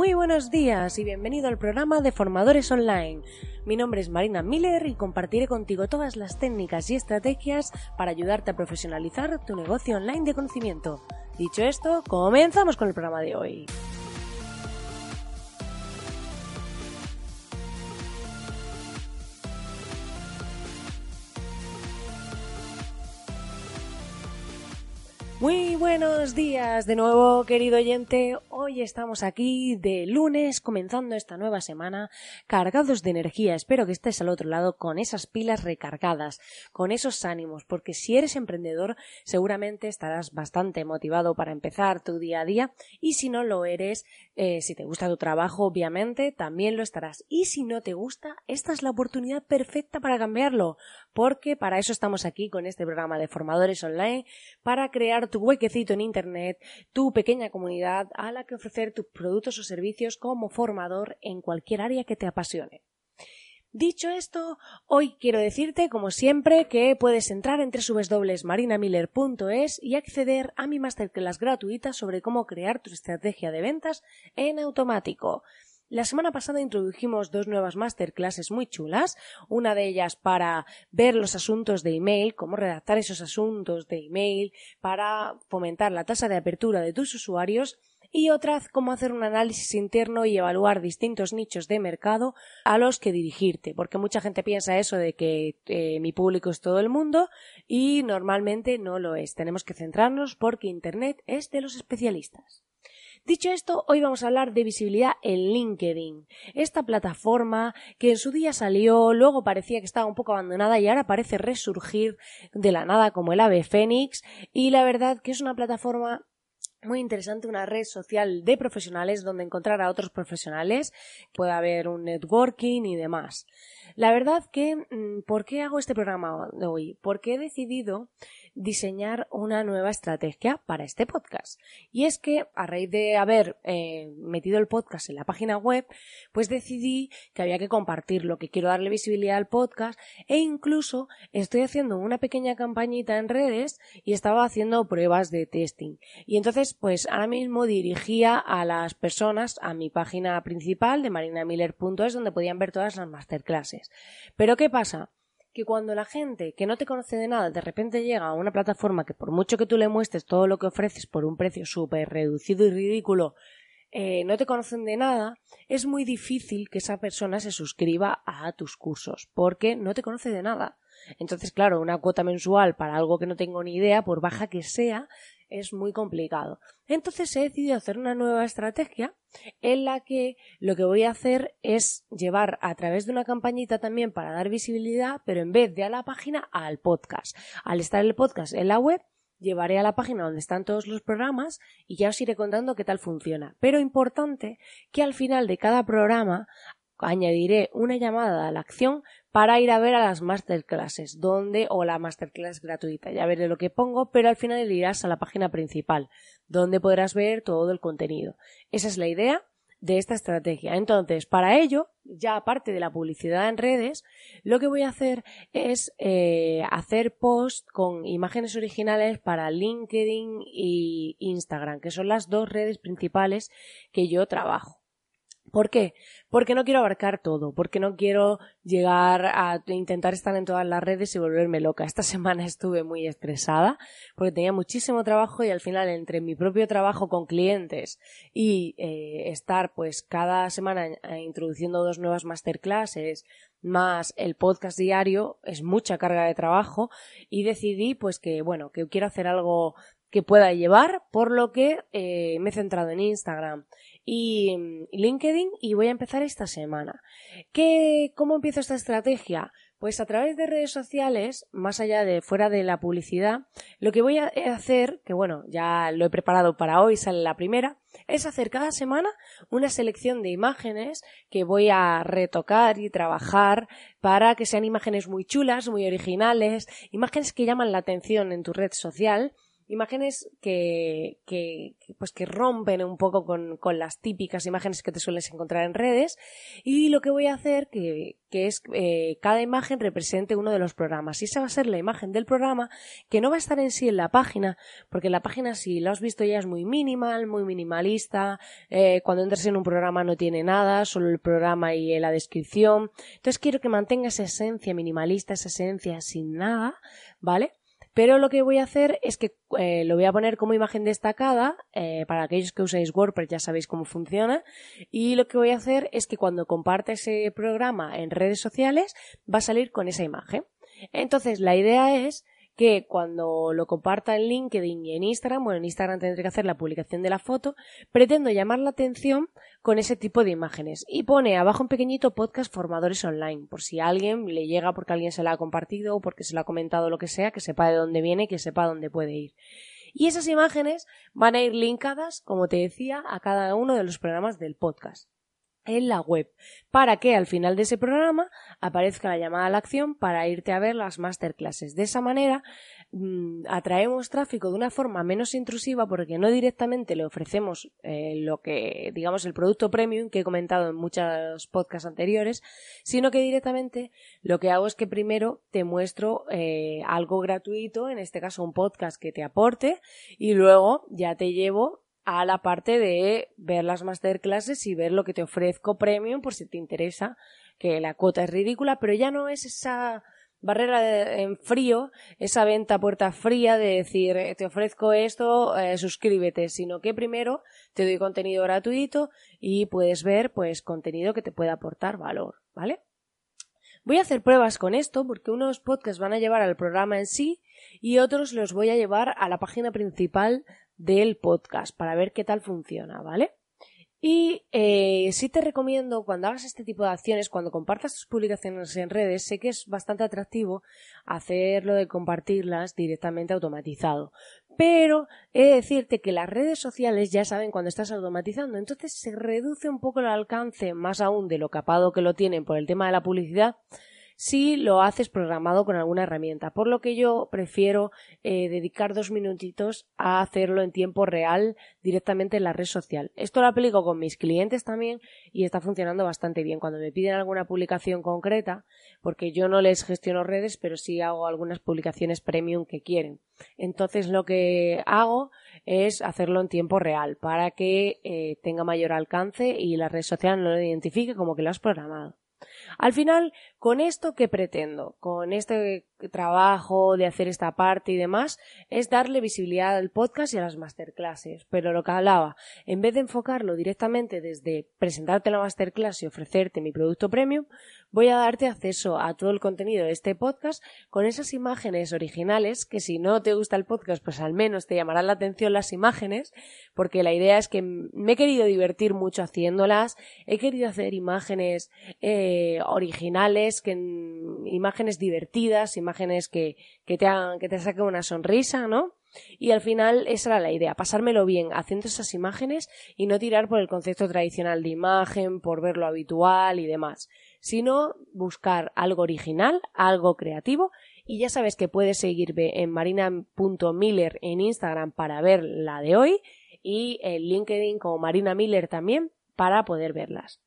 Muy buenos días y bienvenido al programa de Formadores Online. Mi nombre es Marina Miller y compartiré contigo todas las técnicas y estrategias para ayudarte a profesionalizar tu negocio online de conocimiento. Dicho esto, comenzamos con el programa de hoy. Muy buenos días de nuevo, querido oyente. Hoy estamos aquí de lunes, comenzando esta nueva semana, cargados de energía. Espero que estés al otro lado con esas pilas recargadas, con esos ánimos, porque si eres emprendedor, seguramente estarás bastante motivado para empezar tu día a día. Y si no lo eres, eh, si te gusta tu trabajo, obviamente, también lo estarás. Y si no te gusta, esta es la oportunidad perfecta para cambiarlo, porque para eso estamos aquí con este programa de formadores online, para crear tu huequecito en Internet, tu pequeña comunidad a la que ofrecer tus productos o servicios como formador en cualquier área que te apasione. Dicho esto, hoy quiero decirte, como siempre, que puedes entrar en www.marinamiller.es y acceder a mi masterclass gratuita sobre cómo crear tu estrategia de ventas en automático. La semana pasada introdujimos dos nuevas masterclasses muy chulas, una de ellas para ver los asuntos de email, cómo redactar esos asuntos de email para fomentar la tasa de apertura de tus usuarios y otra cómo hacer un análisis interno y evaluar distintos nichos de mercado a los que dirigirte, porque mucha gente piensa eso de que eh, mi público es todo el mundo y normalmente no lo es. Tenemos que centrarnos porque Internet es de los especialistas. Dicho esto, hoy vamos a hablar de visibilidad en LinkedIn, esta plataforma que en su día salió, luego parecía que estaba un poco abandonada y ahora parece resurgir de la nada como el ave fénix y la verdad que es una plataforma muy interesante, una red social de profesionales donde encontrar a otros profesionales, puede haber un networking y demás. La verdad que, mm, ¿por qué hago este programa hoy? Porque he decidido diseñar una nueva estrategia para este podcast. Y es que a raíz de haber eh, metido el podcast en la página web, pues decidí que había que compartirlo, que quiero darle visibilidad al podcast e incluso estoy haciendo una pequeña campañita en redes y estaba haciendo pruebas de testing. Y entonces, pues ahora mismo dirigía a las personas a mi página principal de marinamiller.es donde podían ver todas las masterclasses. Pero ¿qué pasa? que cuando la gente que no te conoce de nada de repente llega a una plataforma que por mucho que tú le muestres todo lo que ofreces por un precio súper reducido y ridículo, eh, no te conocen de nada, es muy difícil que esa persona se suscriba a tus cursos, porque no te conoce de nada. Entonces, claro, una cuota mensual para algo que no tengo ni idea, por baja que sea, es muy complicado. Entonces he decidido hacer una nueva estrategia en la que lo que voy a hacer es llevar a través de una campañita también para dar visibilidad, pero en vez de a la página, al podcast. Al estar el podcast en la web, llevaré a la página donde están todos los programas y ya os iré contando qué tal funciona. Pero importante que al final de cada programa añadiré una llamada a la acción para ir a ver a las masterclasses, donde, o la masterclass gratuita, ya veré lo que pongo, pero al final irás a la página principal, donde podrás ver todo el contenido. Esa es la idea de esta estrategia. Entonces, para ello, ya aparte de la publicidad en redes, lo que voy a hacer es eh, hacer post con imágenes originales para LinkedIn y Instagram, que son las dos redes principales que yo trabajo. ¿Por qué? Porque no quiero abarcar todo, porque no quiero llegar a intentar estar en todas las redes y volverme loca. Esta semana estuve muy estresada porque tenía muchísimo trabajo y al final entre mi propio trabajo con clientes y eh, estar pues cada semana eh, introduciendo dos nuevas masterclasses más el podcast diario es mucha carga de trabajo y decidí pues que bueno que quiero hacer algo que pueda llevar por lo que eh, me he centrado en Instagram y LinkedIn y voy a empezar esta semana. ¿Qué, ¿Cómo empiezo esta estrategia? Pues a través de redes sociales, más allá de fuera de la publicidad, lo que voy a hacer, que bueno, ya lo he preparado para hoy, sale la primera, es hacer cada semana una selección de imágenes que voy a retocar y trabajar para que sean imágenes muy chulas, muy originales, imágenes que llaman la atención en tu red social imágenes que, que, pues que rompen un poco con, con, las típicas imágenes que te sueles encontrar en redes. Y lo que voy a hacer que, que es eh, cada imagen represente uno de los programas. Y esa va a ser la imagen del programa que no va a estar en sí en la página porque la página si lo has visto ya es muy minimal muy minimalista. Eh, cuando entras en un programa no tiene nada solo el programa y la descripción. Entonces quiero que mantenga esa esencia minimalista esa esencia sin nada vale pero lo que voy a hacer es que eh, lo voy a poner como imagen destacada. Eh, para aquellos que usáis WordPress ya sabéis cómo funciona. Y lo que voy a hacer es que cuando comparte ese programa en redes sociales va a salir con esa imagen. Entonces la idea es que cuando lo comparta en LinkedIn y en Instagram, bueno, en Instagram tendré que hacer la publicación de la foto, pretendo llamar la atención con ese tipo de imágenes. Y pone abajo un pequeñito podcast formadores online, por si a alguien le llega porque alguien se la ha compartido o porque se lo ha comentado lo que sea, que sepa de dónde viene que sepa dónde puede ir. Y esas imágenes van a ir linkadas, como te decía, a cada uno de los programas del podcast en la web para que al final de ese programa aparezca la llamada a la acción para irte a ver las masterclasses. De esa manera mm, atraemos tráfico de una forma menos intrusiva porque no directamente le ofrecemos eh, lo que digamos el producto premium que he comentado en muchos podcasts anteriores, sino que directamente lo que hago es que primero te muestro eh, algo gratuito, en este caso un podcast que te aporte y luego ya te llevo a la parte de ver las masterclasses y ver lo que te ofrezco premium por si te interesa, que la cuota es ridícula, pero ya no es esa barrera en frío, esa venta puerta fría de decir eh, te ofrezco esto, eh, suscríbete, sino que primero te doy contenido gratuito y puedes ver pues contenido que te pueda aportar valor, ¿vale? Voy a hacer pruebas con esto porque unos podcasts van a llevar al programa en sí y otros los voy a llevar a la página principal del podcast para ver qué tal funciona, ¿vale? Y eh, sí te recomiendo cuando hagas este tipo de acciones, cuando compartas tus publicaciones en redes, sé que es bastante atractivo hacerlo de compartirlas directamente automatizado. Pero he de decirte que las redes sociales ya saben cuando estás automatizando, entonces se reduce un poco el alcance, más aún de lo capado que lo tienen por el tema de la publicidad, si lo haces programado con alguna herramienta, por lo que yo prefiero eh, dedicar dos minutitos a hacerlo en tiempo real directamente en la red social. Esto lo aplico con mis clientes también y está funcionando bastante bien. Cuando me piden alguna publicación concreta, porque yo no les gestiono redes, pero sí hago algunas publicaciones premium que quieren. Entonces lo que hago es hacerlo en tiempo real para que eh, tenga mayor alcance y la red social no lo identifique como que lo has programado. Al final, con esto que pretendo, con este trabajo de hacer esta parte y demás, es darle visibilidad al podcast y a las masterclasses. Pero lo que hablaba, en vez de enfocarlo directamente desde presentarte la masterclass y ofrecerte mi producto premium, voy a darte acceso a todo el contenido de este podcast con esas imágenes originales que si no te gusta el podcast, pues al menos te llamarán la atención las imágenes, porque la idea es que me he querido divertir mucho haciéndolas, he querido hacer imágenes eh, originales, que, imágenes divertidas, imágenes que, que te hagan, que te saquen una sonrisa, ¿no? Y al final esa era la idea, pasármelo bien haciendo esas imágenes y no tirar por el concepto tradicional de imagen, por ver lo habitual y demás, sino buscar algo original, algo creativo y ya sabes que puedes seguirme en marina.miller en Instagram para ver la de hoy y en LinkedIn como Marina Miller también para poder verlas.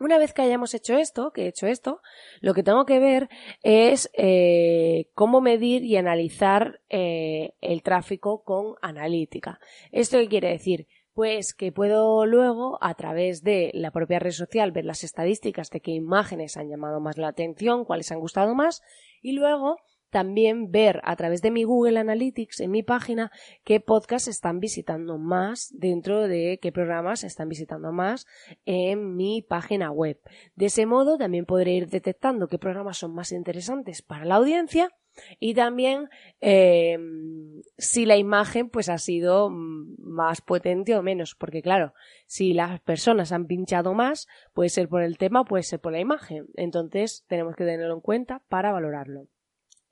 Una vez que hayamos hecho esto, que he hecho esto, lo que tengo que ver es eh, cómo medir y analizar eh, el tráfico con analítica. ¿Esto qué quiere decir? Pues que puedo luego, a través de la propia red social, ver las estadísticas de qué imágenes han llamado más la atención, cuáles han gustado más, y luego también ver a través de mi Google Analytics en mi página qué podcasts están visitando más dentro de qué programas están visitando más en mi página web. De ese modo también podré ir detectando qué programas son más interesantes para la audiencia Y también eh, si la imagen pues ha sido más potente o menos, porque claro, si las personas han pinchado más, puede ser por el tema, puede ser por la imagen. Entonces tenemos que tenerlo en cuenta para valorarlo.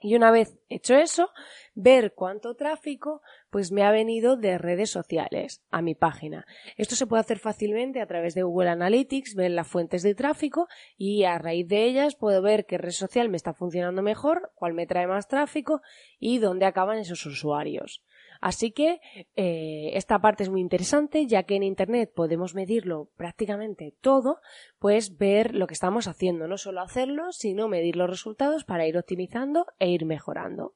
Y una vez hecho eso, ver cuánto tráfico pues me ha venido de redes sociales a mi página. Esto se puede hacer fácilmente a través de Google Analytics, ver las fuentes de tráfico y a raíz de ellas puedo ver qué red social me está funcionando mejor, cuál me trae más tráfico y dónde acaban esos usuarios. Así que eh, esta parte es muy interesante, ya que en Internet podemos medirlo prácticamente todo, pues ver lo que estamos haciendo, no solo hacerlo, sino medir los resultados para ir optimizando e ir mejorando.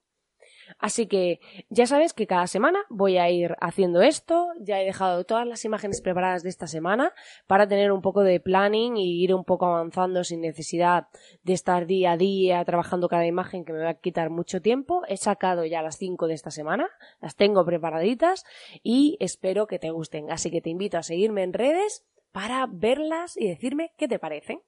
Así que ya sabes que cada semana voy a ir haciendo esto. Ya he dejado todas las imágenes preparadas de esta semana para tener un poco de planning y ir un poco avanzando sin necesidad de estar día a día trabajando cada imagen que me va a quitar mucho tiempo. He sacado ya las 5 de esta semana, las tengo preparaditas y espero que te gusten. Así que te invito a seguirme en redes para verlas y decirme qué te parecen.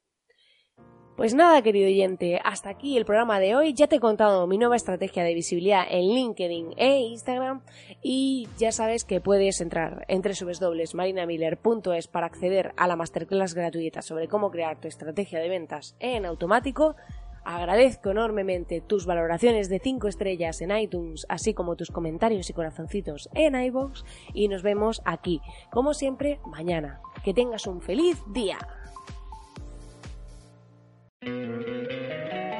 Pues nada, querido oyente, hasta aquí el programa de hoy. Ya te he contado mi nueva estrategia de visibilidad en LinkedIn e Instagram y ya sabes que puedes entrar en www.marinamiller.es para acceder a la masterclass gratuita sobre cómo crear tu estrategia de ventas en automático. Agradezco enormemente tus valoraciones de 5 estrellas en iTunes, así como tus comentarios y corazoncitos en iVoox y nos vemos aquí, como siempre, mañana. Que tengas un feliz día.